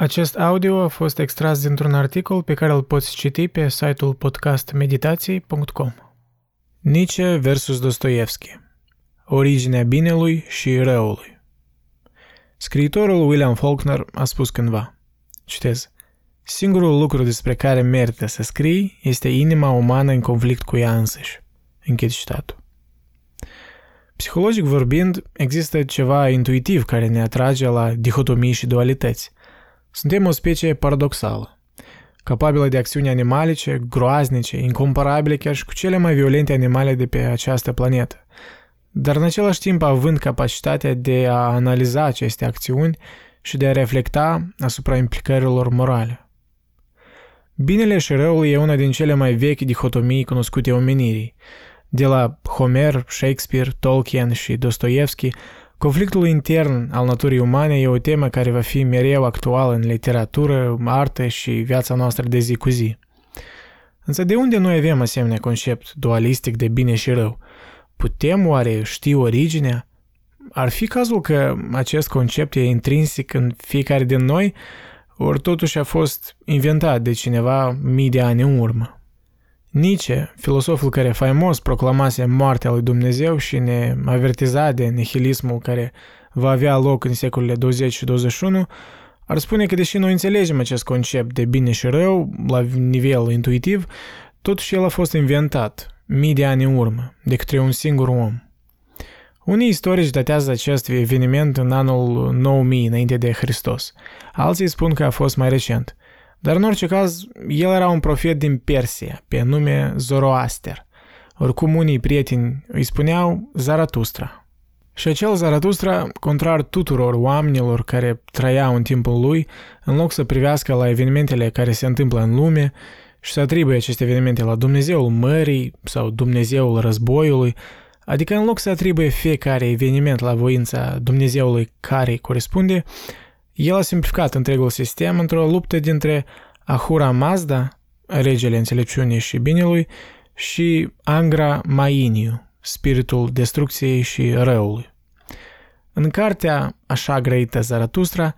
Acest audio a fost extras dintr-un articol pe care îl poți citi pe site-ul podcastmeditații.com. Nietzsche versus Dostoevski Originea binelui și răului Scriitorul William Faulkner a spus cândva, citez, Singurul lucru despre care merită să scrii este inima umană în conflict cu ea însăși. Închid citatul. Psihologic vorbind, există ceva intuitiv care ne atrage la dihotomii și dualități – suntem o specie paradoxală, capabilă de acțiuni animalice, groaznice, incomparabile chiar și cu cele mai violente animale de pe această planetă, dar în același timp având capacitatea de a analiza aceste acțiuni și de a reflecta asupra implicărilor morale. Binele și răul e una din cele mai vechi dihotomii cunoscute omenirii, de la Homer, Shakespeare, Tolkien și Dostoevski Conflictul intern al naturii umane e o temă care va fi mereu actuală în literatură, artă și viața noastră de zi cu zi. Însă de unde noi avem asemenea concept dualistic de bine și rău? Putem oare ști originea? Ar fi cazul că acest concept e intrinsic în fiecare din noi, ori totuși a fost inventat de cineva mii de ani în urmă? Nietzsche, filosoful care faimos proclamase moartea lui Dumnezeu și ne avertiza de nihilismul care va avea loc în secolele 20 și 21, ar spune că deși noi înțelegem acest concept de bine și rău la nivel intuitiv, totuși el a fost inventat mii de ani în urmă de către un singur om. Unii istorici datează acest eveniment în anul 9000 înainte de Hristos. Alții spun că a fost mai recent. Dar în orice caz, el era un profet din Persia, pe nume Zoroaster. Oricum unii prieteni îi spuneau Zaratustra. Și acel Zaratustra, contrar tuturor oamenilor care trăiau în timpul lui, în loc să privească la evenimentele care se întâmplă în lume și să atribuie aceste evenimente la Dumnezeul mării sau Dumnezeul războiului, adică în loc să atribuie fiecare eveniment la voința Dumnezeului care îi corespunde, el a simplificat întregul sistem într-o luptă dintre Ahura Mazda, regele înțelepciunii și binelui, și Angra Mainiu, spiritul destrucției și răului. În cartea Așa grăită Zaratustra,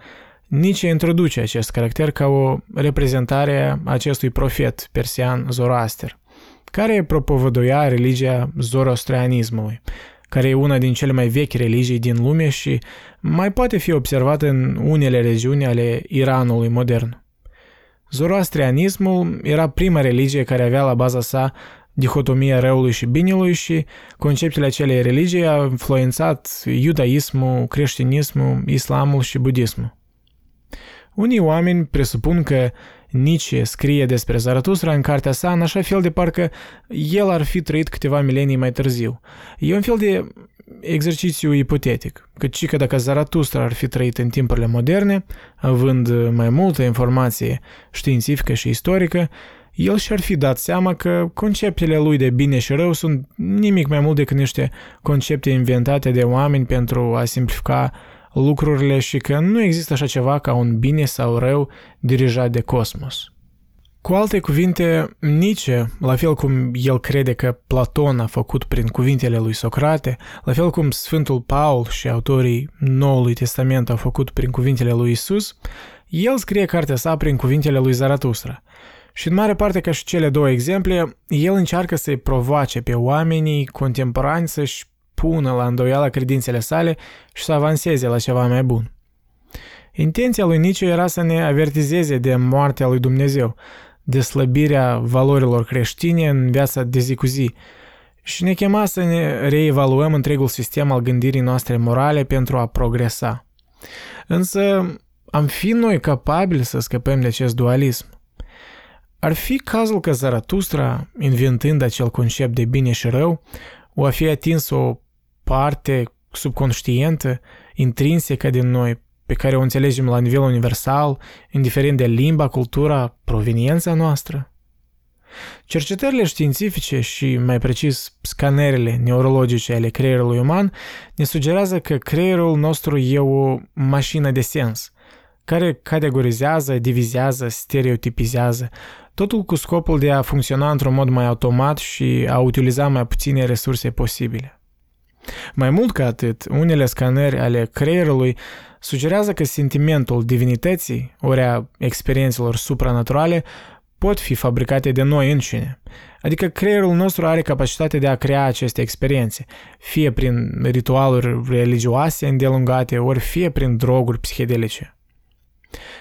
Nietzsche introduce acest caracter ca o reprezentare a acestui profet persian Zoroaster, care propovăduia religia zoroastrianismului, care e una din cele mai vechi religii din lume și mai poate fi observată în unele regiuni ale Iranului modern. Zoroastrianismul era prima religie care avea la baza sa dihotomia răului și binelui și conceptele acelei religii a influențat iudaismul, creștinismul, islamul și budismul. Unii oameni presupun că Nietzsche scrie despre Zaratustra în cartea sa în așa fel de parcă el ar fi trăit câteva milenii mai târziu. E un fel de exercițiu ipotetic, căci că dacă Zaratustra ar fi trăit în timpurile moderne, având mai multă informație științifică și istorică, el și-ar fi dat seama că conceptele lui de bine și rău sunt nimic mai mult decât niște concepte inventate de oameni pentru a simplifica lucrurile și că nu există așa ceva ca un bine sau rău dirijat de cosmos. Cu alte cuvinte, Nietzsche, la fel cum el crede că Platon a făcut prin cuvintele lui Socrate, la fel cum Sfântul Paul și autorii Noului Testament au făcut prin cuvintele lui Isus, el scrie cartea sa prin cuvintele lui Zaratustra. Și în mare parte ca și cele două exemple, el încearcă să-i provoace pe oamenii contemporanți să-și pună la îndoială credințele sale și să avanseze la ceva mai bun. Intenția lui Nietzsche era să ne avertizeze de moartea lui Dumnezeu, de slăbirea valorilor creștine în viața de zi cu zi și ne chema să ne reevaluăm întregul sistem al gândirii noastre morale pentru a progresa. Însă, am fi noi capabili să scăpăm de acest dualism? Ar fi cazul că Zaratustra, inventând acel concept de bine și rău, o a fi atins o parte subconștientă, intrinsecă din noi, pe care o înțelegem la nivel universal, indiferent de limba, cultura, proveniența noastră. Cercetările științifice și, mai precis, scanerele neurologice ale creierului uman ne sugerează că creierul nostru e o mașină de sens, care categorizează, divizează, stereotipizează, totul cu scopul de a funcționa într-un mod mai automat și a utiliza mai puține resurse posibile. Mai mult ca atât, unele scanări ale creierului sugerează că sentimentul divinității, ori a experiențelor supranaturale, pot fi fabricate de noi înșine. Adică creierul nostru are capacitatea de a crea aceste experiențe, fie prin ritualuri religioase îndelungate, ori fie prin droguri psihedelice.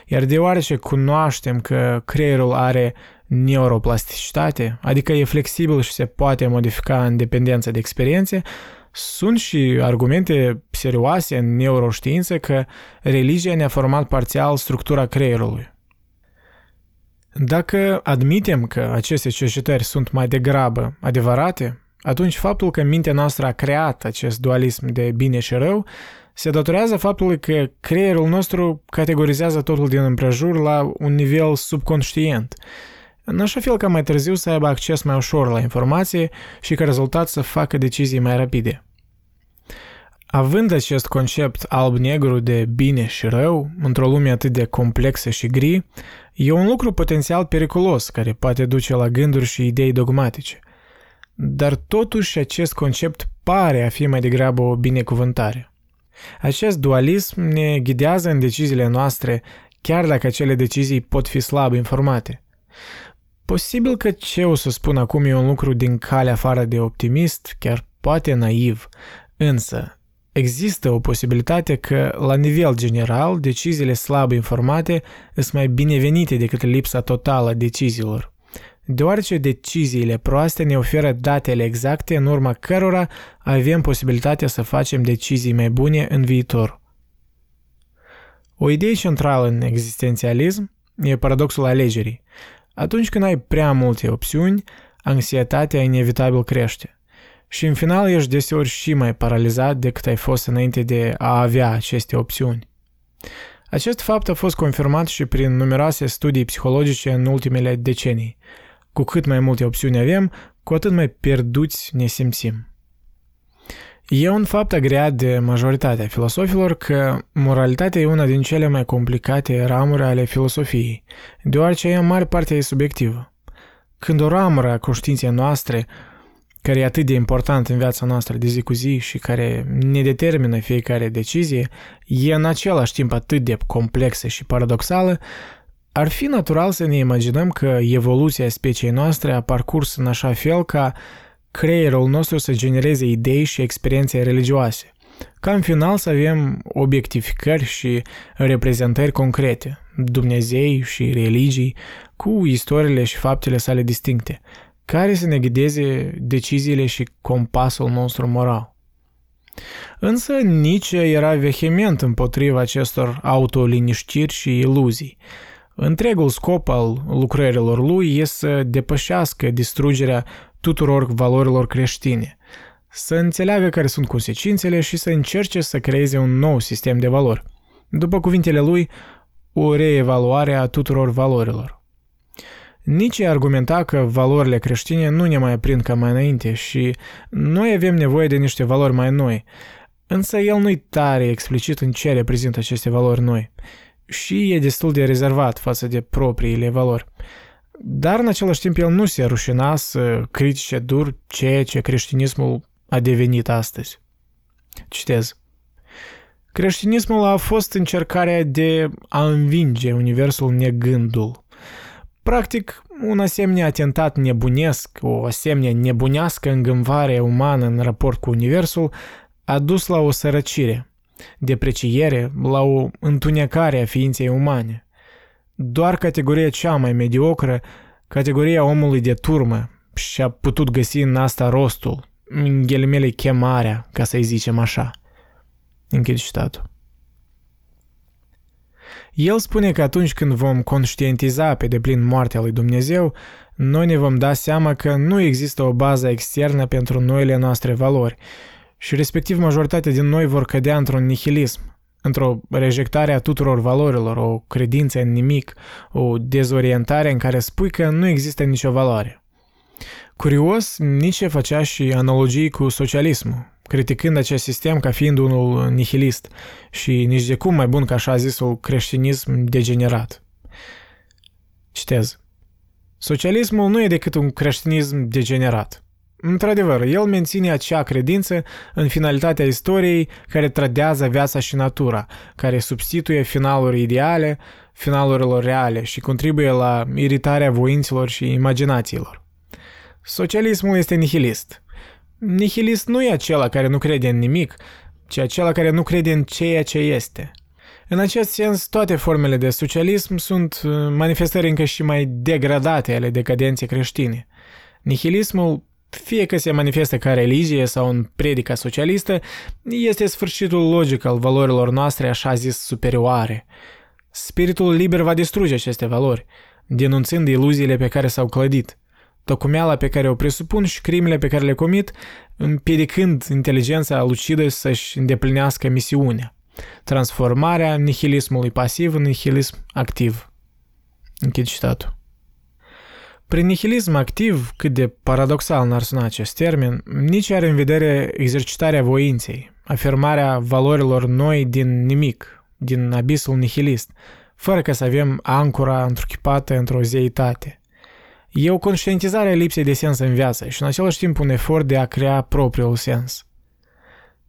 Iar deoarece cunoaștem că creierul are neuroplasticitate, adică e flexibil și se poate modifica în dependență de experiențe, sunt și argumente serioase în neuroștiință că religia ne-a format parțial structura creierului. Dacă admitem că aceste cercetări sunt mai degrabă adevărate, atunci faptul că mintea noastră a creat acest dualism de bine și rău se datorează faptului că creierul nostru categorizează totul din împrejur la un nivel subconștient, în așa fel ca mai târziu să aibă acces mai ușor la informație și ca rezultat să facă decizii mai rapide. Având acest concept alb-negru de bine și rău, într-o lume atât de complexă și gri, e un lucru potențial periculos care poate duce la gânduri și idei dogmatice. Dar totuși acest concept pare a fi mai degrabă o binecuvântare. Acest dualism ne ghidează în deciziile noastre, chiar dacă acele decizii pot fi slab informate. Posibil că ce o să spun acum e un lucru din calea afară de optimist, chiar poate naiv, însă Există o posibilitate că, la nivel general, deciziile slab informate sunt mai binevenite decât lipsa totală a deciziilor, deoarece deciziile proaste ne oferă datele exacte în urma cărora avem posibilitatea să facem decizii mai bune în viitor. O idee centrală în existențialism e paradoxul alegerii. Atunci când ai prea multe opțiuni, anxietatea inevitabil crește. Și în final ești deseori și mai paralizat decât ai fost înainte de a avea aceste opțiuni. Acest fapt a fost confirmat și prin numeroase studii psihologice în ultimele decenii. Cu cât mai multe opțiuni avem, cu atât mai pierduți ne simțim. E un fapt agreat de majoritatea filosofilor că moralitatea e una din cele mai complicate ramuri ale filosofiei, deoarece ea în mare parte e subiectivă. Când o ramură a conștiinței noastre care e atât de important în viața noastră de zi cu zi și care ne determină fiecare decizie, e în același timp atât de complexă și paradoxală, ar fi natural să ne imaginăm că evoluția speciei noastre a parcurs în așa fel ca creierul nostru să genereze idei și experiențe religioase, ca în final să avem obiectificări și reprezentări concrete, Dumnezei și religii, cu istoriile și faptele sale distincte – care să ne ghideze deciziile și compasul nostru moral. Însă nici era vehement împotriva acestor autoliniștiri și iluzii. Întregul scop al lucrărilor lui este să depășească distrugerea tuturor valorilor creștine, să înțeleagă care sunt consecințele și să încerce să creeze un nou sistem de valori. După cuvintele lui, o reevaluare a tuturor valorilor. Nici argumenta că valorile creștine nu ne mai prind ca mai înainte și noi avem nevoie de niște valori mai noi. Însă el nu-i tare explicit în ce reprezintă aceste valori noi și e destul de rezervat față de propriile valori. Dar în același timp el nu se rușina să critique dur ceea ce creștinismul a devenit astăzi. Citez. Creștinismul a fost încercarea de a învinge universul negândul, Practic, un asemenea atentat nebunesc, o asemenea nebunească îngânvare umană în raport cu Universul a dus la o sărăcire, depreciere, la o întunecare a ființei umane. Doar categoria cea mai mediocră, categoria omului de turmă, și-a putut găsi în asta rostul, în ghilimele chemarea, ca să-i zicem așa. Închid citatul. El spune că atunci când vom conștientiza pe deplin moartea lui Dumnezeu, noi ne vom da seama că nu există o bază externă pentru noile noastre valori și respectiv majoritatea din noi vor cădea într-un nihilism, într-o rejectare a tuturor valorilor, o credință în nimic, o dezorientare în care spui că nu există nicio valoare. Curios, Nietzsche făcea și analogii cu socialismul, criticând acest sistem ca fiind unul nihilist și nici de cum mai bun ca așa zisul creștinism degenerat. Citez. Socialismul nu e decât un creștinism degenerat. Într-adevăr, el menține acea credință în finalitatea istoriei care tradează viața și natura, care substituie finaluri ideale finalurilor reale și contribuie la iritarea voinților și imaginațiilor. Socialismul este nihilist. Nihilist nu e acela care nu crede în nimic, ci acela care nu crede în ceea ce este. În acest sens, toate formele de socialism sunt uh, manifestări încă și mai degradate ale decadenței creștine. Nihilismul, fie că se manifestă ca religie sau în predica socialistă, este sfârșitul logic al valorilor noastre așa zis superioare. Spiritul liber va distruge aceste valori, denunțând iluziile pe care s-au clădit tocumeala pe care o presupun și crimele pe care le comit, împiedicând inteligența lucidă să-și îndeplinească misiunea. Transformarea nihilismului pasiv în nihilism activ. Închid citatul. Prin nihilism activ, cât de paradoxal n-ar suna acest termen, nici are în vedere exercitarea voinței, afirmarea valorilor noi din nimic, din abisul nihilist, fără ca să avem ancora întruchipată într-o zeitate. E o conștientizare a lipsei de sens în viață și în același timp un efort de a crea propriul sens.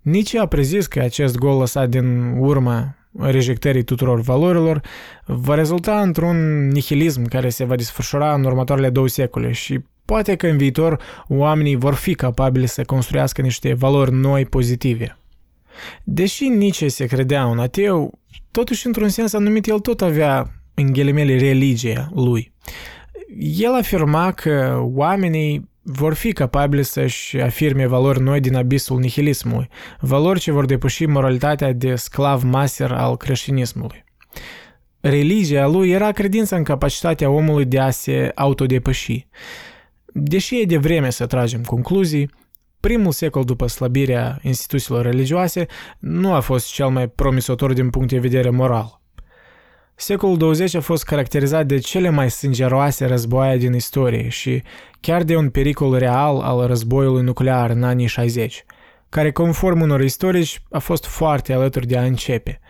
Nici a prezis că acest gol lăsat din urmă rejectării tuturor valorilor va rezulta într-un nihilism care se va desfășura în următoarele două secole și poate că în viitor oamenii vor fi capabili să construiască niște valori noi pozitive. Deși Nietzsche se credea un ateu, totuși într-un sens anumit el tot avea în ghilimele religia lui. El afirma că oamenii vor fi capabili să-și afirme valori noi din abisul nihilismului, valori ce vor depăși moralitatea de sclav maser al creștinismului. Religia lui era credința în capacitatea omului de a se autodepăși. Deși e de vreme să tragem concluzii, primul secol după slăbirea instituțiilor religioase nu a fost cel mai promisător din punct de vedere moral. Secolul 20 a fost caracterizat de cele mai sângeroase războaie din istorie și chiar de un pericol real al războiului nuclear în anii 60, care conform unor istorici a fost foarte alături de a începe,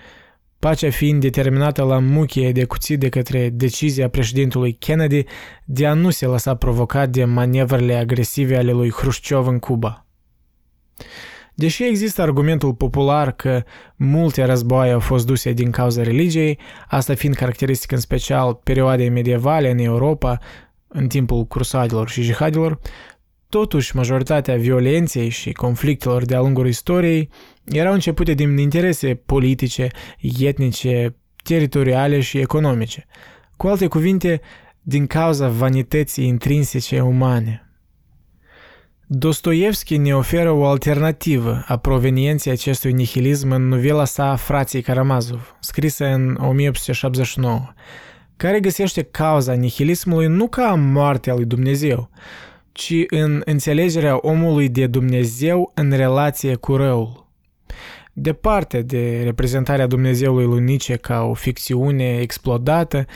pacea fiind determinată la muchie de cuțit de către decizia președintelui Kennedy de a nu se lăsa provocat de manevrele agresive ale lui Hrușciov în Cuba. Deși există argumentul popular că multe războaie au fost duse din cauza religiei, asta fiind caracteristic în special perioadei medievale în Europa, în timpul crusadelor și jihadilor, totuși majoritatea violenței și conflictelor de-a lungul istoriei erau începute din interese politice, etnice, teritoriale și economice. Cu alte cuvinte, din cauza vanității intrinsece umane – Dostoevski ne oferă o alternativă a provenienței acestui nihilism în novela sa Frații Karamazov, scrisă în 1879, care găsește cauza nihilismului nu ca moartea lui Dumnezeu, ci în înțelegerea omului de Dumnezeu în relație cu răul. Departe de reprezentarea Dumnezeului lui Nietzsche ca o ficțiune explodată,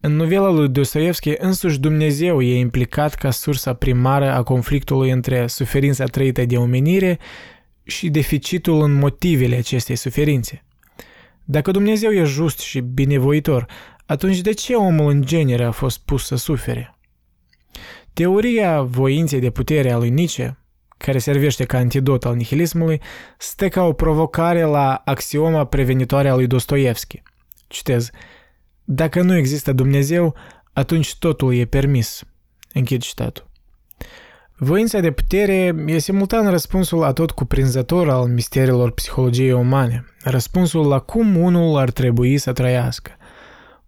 în novela lui Dostoevski, însuși Dumnezeu e implicat ca sursa primară a conflictului între suferința trăită de omenire și deficitul în motivele acestei suferințe. Dacă Dumnezeu e just și binevoitor, atunci de ce omul în genere a fost pus să sufere? Teoria voinței de putere a lui Nietzsche, care servește ca antidot al nihilismului, stă ca o provocare la axioma prevenitoare a lui Dostoevski. Citez, dacă nu există Dumnezeu, atunci totul e permis. Închid citatul. Voința de putere e simultan răspunsul atot cuprinzător al misterilor psihologiei umane, răspunsul la cum unul ar trebui să trăiască.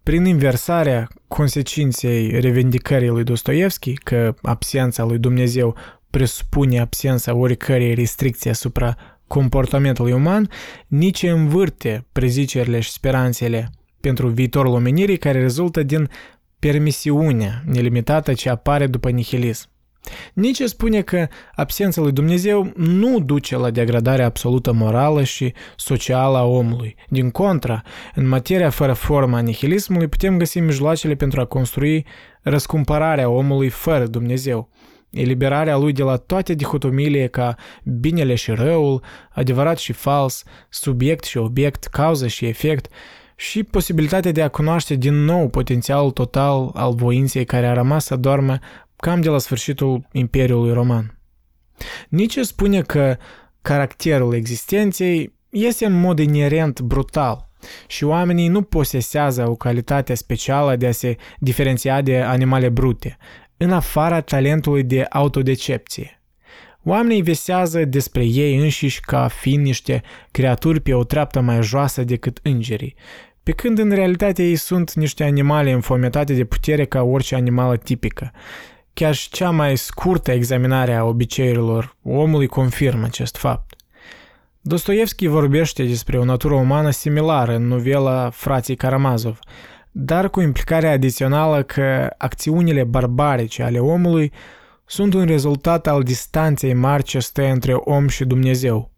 Prin inversarea consecinței revendicării lui Dostoevski că absența lui Dumnezeu presupune absența oricărei restricții asupra comportamentului uman, nici învârte prezicerile și speranțele pentru viitorul omenirii care rezultă din permisiunea nelimitată ce apare după nihilism. Nici spune că absența lui Dumnezeu nu duce la degradarea absolută morală și socială a omului. Din contra, în materia fără formă a nihilismului putem găsi mijloacele pentru a construi răscumpărarea omului fără Dumnezeu, eliberarea lui de la toate dihotomiile ca binele și răul, adevărat și fals, subiect și obiect, cauză și efect, și posibilitatea de a cunoaște din nou potențialul total al voinței care a rămas să doarmă cam de la sfârșitul Imperiului Roman. Nici spune că caracterul existenței este în mod inerent brutal și oamenii nu posesează o calitate specială de a se diferenția de animale brute, în afara talentului de autodecepție. Oamenii visează despre ei înșiși ca fiind niște creaturi pe o treaptă mai joasă decât îngerii, pe când în realitate ei sunt niște animale înfometate de putere ca orice animală tipică. Chiar și cea mai scurtă examinare a obiceiurilor omului confirmă acest fapt. Dostoevski vorbește despre o natură umană similară în novela Frații Karamazov, dar cu implicarea adițională că acțiunile barbarice ale omului sunt un rezultat al distanței mari ce stă între om și Dumnezeu,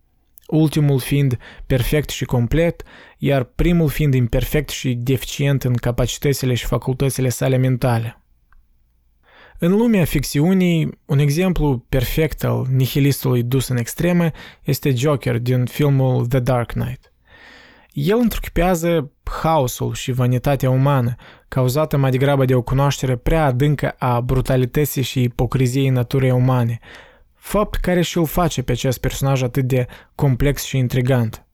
ultimul fiind perfect și complet, iar primul fiind imperfect și deficient în capacitățile și facultățile sale mentale. În lumea ficțiunii, un exemplu perfect al nihilistului dus în extreme este Joker din filmul The Dark Knight. El întruchipează haosul și vanitatea umană, cauzată mai degrabă de o cunoaștere prea adâncă a brutalității și ipocriziei naturii umane, fapt care și îl face pe acest personaj atât de complex și intrigant.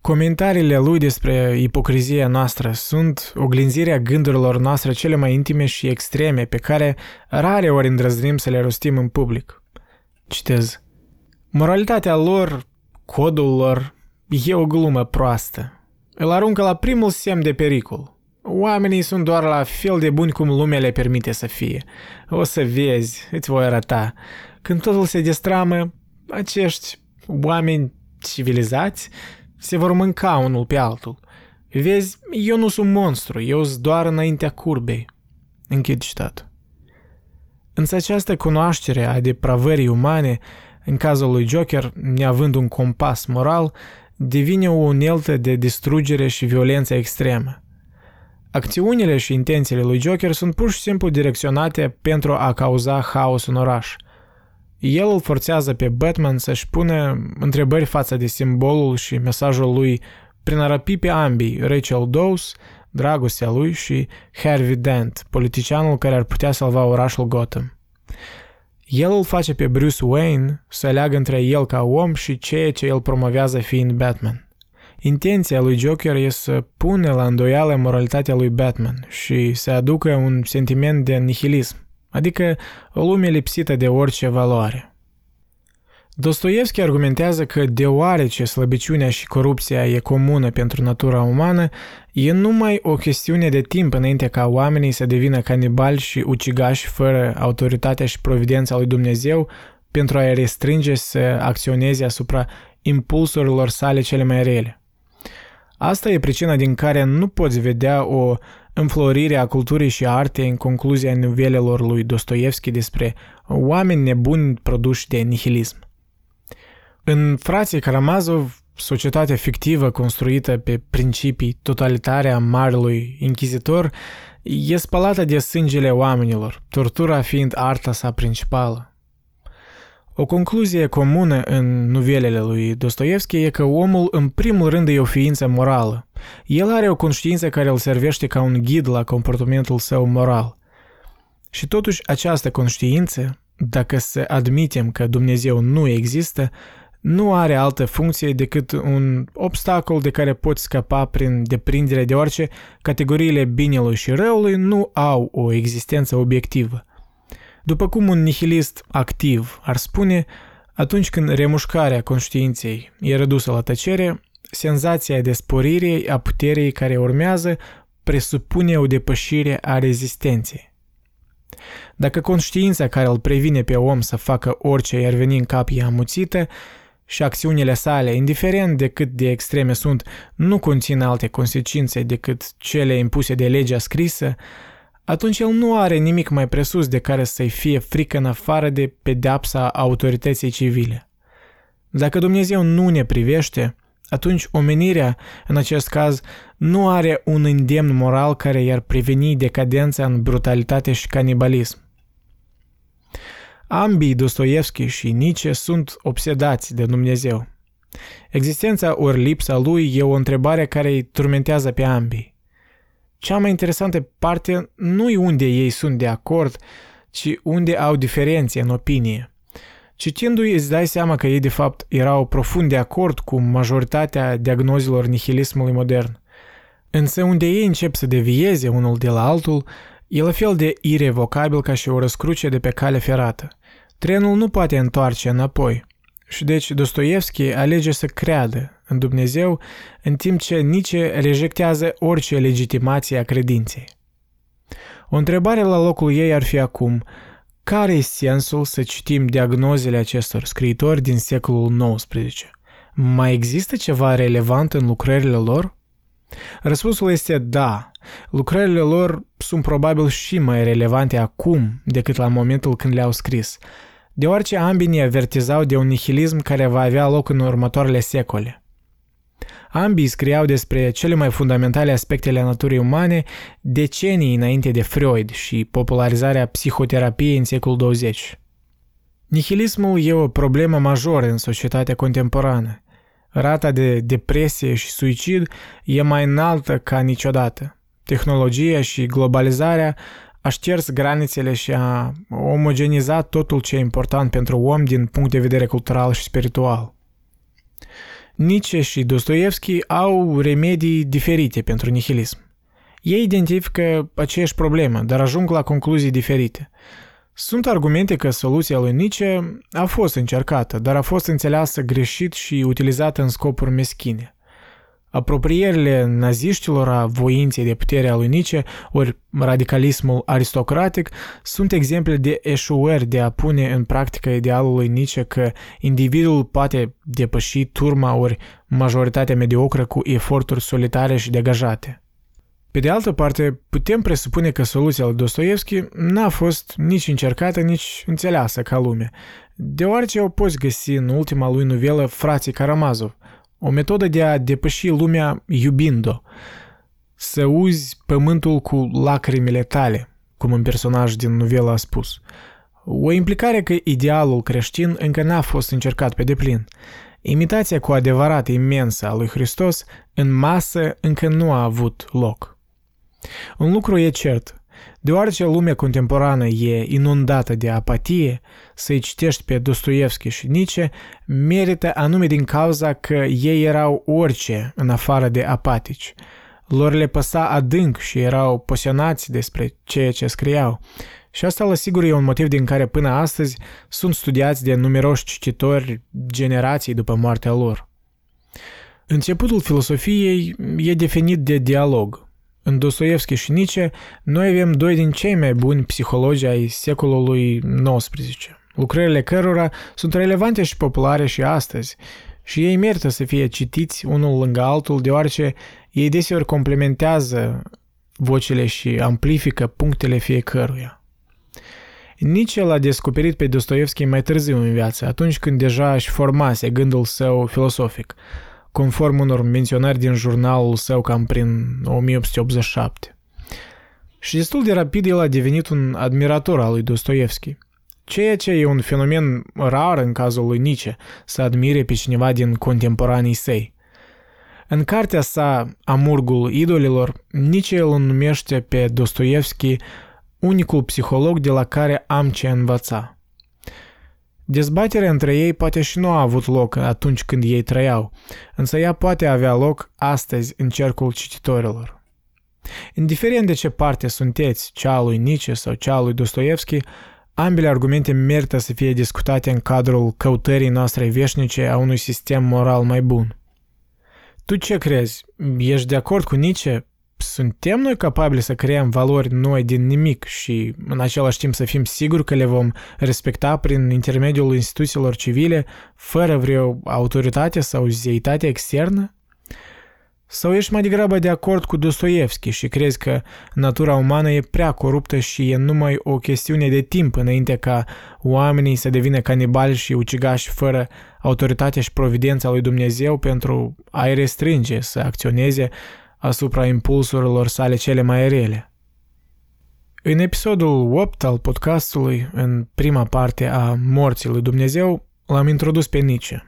Comentariile lui despre ipocrizia noastră sunt oglinzirea gândurilor noastre cele mai intime și extreme pe care rare ori îndrăznim să le rostim în public. Citez. Moralitatea lor, codul lor, e o glumă proastă. Îl aruncă la primul semn de pericol. Oamenii sunt doar la fel de buni cum lumea le permite să fie. O să vezi, îți voi arăta. Când totul se destramă, acești oameni civilizați se vor mânca unul pe altul. Vezi, eu nu sunt monstru, eu sunt doar înaintea curbei. Închid citat. Însă această cunoaștere a depravării umane, în cazul lui Joker, neavând un compas moral, devine o uneltă de distrugere și violență extremă. Acțiunile și intențiile lui Joker sunt pur și simplu direcționate pentru a cauza haos în oraș – el îl forțează pe Batman să-și pună întrebări față de simbolul și mesajul lui prin a răpi pe ambii, Rachel Dawes, dragostea lui și Harvey Dent, politicianul care ar putea salva orașul Gotham. El îl face pe Bruce Wayne să aleagă între el ca om și ceea ce el promovează fiind Batman. Intenția lui Joker este să pune la îndoială moralitatea lui Batman și să aducă un sentiment de nihilism, adică o lume lipsită de orice valoare. Dostoevski argumentează că deoarece slăbiciunea și corupția e comună pentru natura umană, e numai o chestiune de timp înainte ca oamenii să devină canibali și ucigași fără autoritatea și providența lui Dumnezeu pentru a-i restrânge să acționeze asupra impulsurilor sale cele mai rele. Asta e pricina din care nu poți vedea o înflorirea culturii și artei în concluzia novelelor lui Dostoevski despre oameni nebuni produși de nihilism. În Frații Karamazov, societatea fictivă construită pe principii totalitare a marelui inchizitor, e spălată de sângele oamenilor, tortura fiind arta sa principală. O concluzie comună în nuvelele lui Dostoevski e că omul în primul rând e o ființă morală. El are o conștiință care îl servește ca un ghid la comportamentul său moral. Și totuși această conștiință, dacă să admitem că Dumnezeu nu există, nu are altă funcție decât un obstacol de care poți scăpa prin deprindere de orice categoriile binelui și răului nu au o existență obiectivă. După cum un nihilist activ ar spune, atunci când remușcarea conștiinței e redusă la tăcere, senzația de sporire a puterii care urmează presupune o depășire a rezistenței. Dacă conștiința care îl previne pe om să facă orice i-ar veni în cap e amuțită și acțiunile sale, indiferent de cât de extreme sunt, nu conțin alte consecințe decât cele impuse de legea scrisă, atunci el nu are nimic mai presus de care să-i fie frică în afară de pedeapsa autorității civile. Dacă Dumnezeu nu ne privește, atunci omenirea, în acest caz, nu are un îndemn moral care i-ar preveni decadența în brutalitate și canibalism. Ambii Dostoevski și Nietzsche sunt obsedați de Dumnezeu. Existența ori lipsa lui e o întrebare care îi turmentează pe ambii. Cea mai interesantă parte nu e unde ei sunt de acord, ci unde au diferențe în opinie. Citindu-i îți dai seama că ei de fapt erau profund de acord cu majoritatea diagnozilor nihilismului modern. Însă unde ei încep să devieze unul de la altul, e la fel de irevocabil ca și o răscruce de pe cale ferată. Trenul nu poate întoarce înapoi. Și deci Dostoevski alege să creadă în Dumnezeu, în timp ce Nietzsche rejectează orice legitimație a credinței. O întrebare la locul ei ar fi acum, care e sensul să citim diagnozele acestor scriitori din secolul XIX? Mai există ceva relevant în lucrările lor? Răspunsul este da. Lucrările lor sunt probabil și mai relevante acum decât la momentul când le-au scris, deoarece ambii ne avertizau de un nihilism care va avea loc în următoarele secole. Ambii scriau despre cele mai fundamentale aspecte ale naturii umane decenii înainte de Freud și popularizarea psihoterapiei în secolul 20. Nihilismul e o problemă majoră în societatea contemporană. Rata de depresie și suicid e mai înaltă ca niciodată. Tehnologia și globalizarea a șters granițele și a omogenizat totul ce e important pentru om din punct de vedere cultural și spiritual. Nietzsche și Dostoevski au remedii diferite pentru nihilism. Ei identifică aceeași problemă, dar ajung la concluzii diferite. Sunt argumente că soluția lui Nietzsche a fost încercată, dar a fost înțeleasă greșit și utilizată în scopuri meschine. Aproprierile naziștilor a voinței de putere a lui Nietzsche, ori radicalismul aristocratic, sunt exemple de eșuări de a pune în practică idealul lui Nietzsche că individul poate depăși turma ori majoritatea mediocră cu eforturi solitare și degajate. Pe de altă parte, putem presupune că soluția lui Dostoevski n-a fost nici încercată, nici înțeleasă ca lume, deoarece o poți găsi în ultima lui novelă Frații Karamazov – o metodă de a depăși lumea iubind-o. Să uzi pământul cu lacrimile tale, cum un personaj din novelă a spus. O implicare că idealul creștin încă n-a fost încercat pe deplin. Imitația cu adevărat imensă a lui Hristos în masă încă nu a avut loc. Un lucru e cert, Deoarece lumea contemporană e inundată de apatie, să-i citești pe Dostoevski și Nietzsche merită anume din cauza că ei erau orice în afară de apatici. Lor le păsa adânc și erau pasionați despre ceea ce scriau. Și asta, la sigur, e un motiv din care până astăzi sunt studiați de numeroși cititori generații după moartea lor. Începutul filosofiei e definit de dialog – în Dostoevski și Nietzsche, noi avem doi din cei mai buni psihologi ai secolului XIX, lucrările cărora sunt relevante și populare și astăzi, și ei merită să fie citiți unul lângă altul, deoarece ei deseori complementează vocile și amplifică punctele fiecăruia. Nietzsche l-a descoperit pe Dostoevski mai târziu în viață, atunci când deja își formase gândul său filosofic – conform unor menționări din jurnalul său cam prin 1887. Și destul de rapid el a devenit un admirator al lui Dostoevski, ceea ce e un fenomen rar în cazul lui Nietzsche, să admire pe cineva din contemporanii săi. În cartea sa Amurgul idolilor, Nietzsche îl numește pe Dostoevski unicul psiholog de la care am ce învăța – Dezbaterea între ei poate și nu a avut loc atunci când ei trăiau, însă ea poate avea loc astăzi în cercul cititorilor. Indiferent de ce parte sunteți, cea a lui Nietzsche sau cea a lui Dostoevski, ambele argumente merită să fie discutate în cadrul căutării noastre veșnice a unui sistem moral mai bun. Tu ce crezi? Ești de acord cu Nietzsche? Suntem noi capabili să creăm valori noi din nimic și în același timp să fim siguri că le vom respecta prin intermediul instituțiilor civile fără vreo autoritate sau zeitate externă? Sau ești mai degrabă de acord cu Dostoevski și crezi că natura umană e prea coruptă și e numai o chestiune de timp înainte ca oamenii să devină canibali și ucigași fără autoritatea și providența lui Dumnezeu pentru a-i restrânge să acționeze asupra impulsurilor sale cele mai rele. În episodul 8 al podcastului, în prima parte a Morții lui Dumnezeu, l-am introdus pe Nietzsche.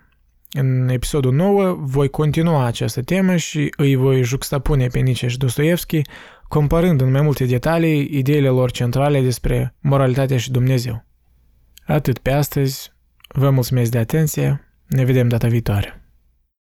În episodul 9 voi continua această temă și îi voi juxtapune pe Nietzsche și Dostoevski, comparând în mai multe detalii ideile lor centrale despre moralitatea și Dumnezeu. Atât pe astăzi, Vă mulțumesc de atenție, ne vedem data viitoare.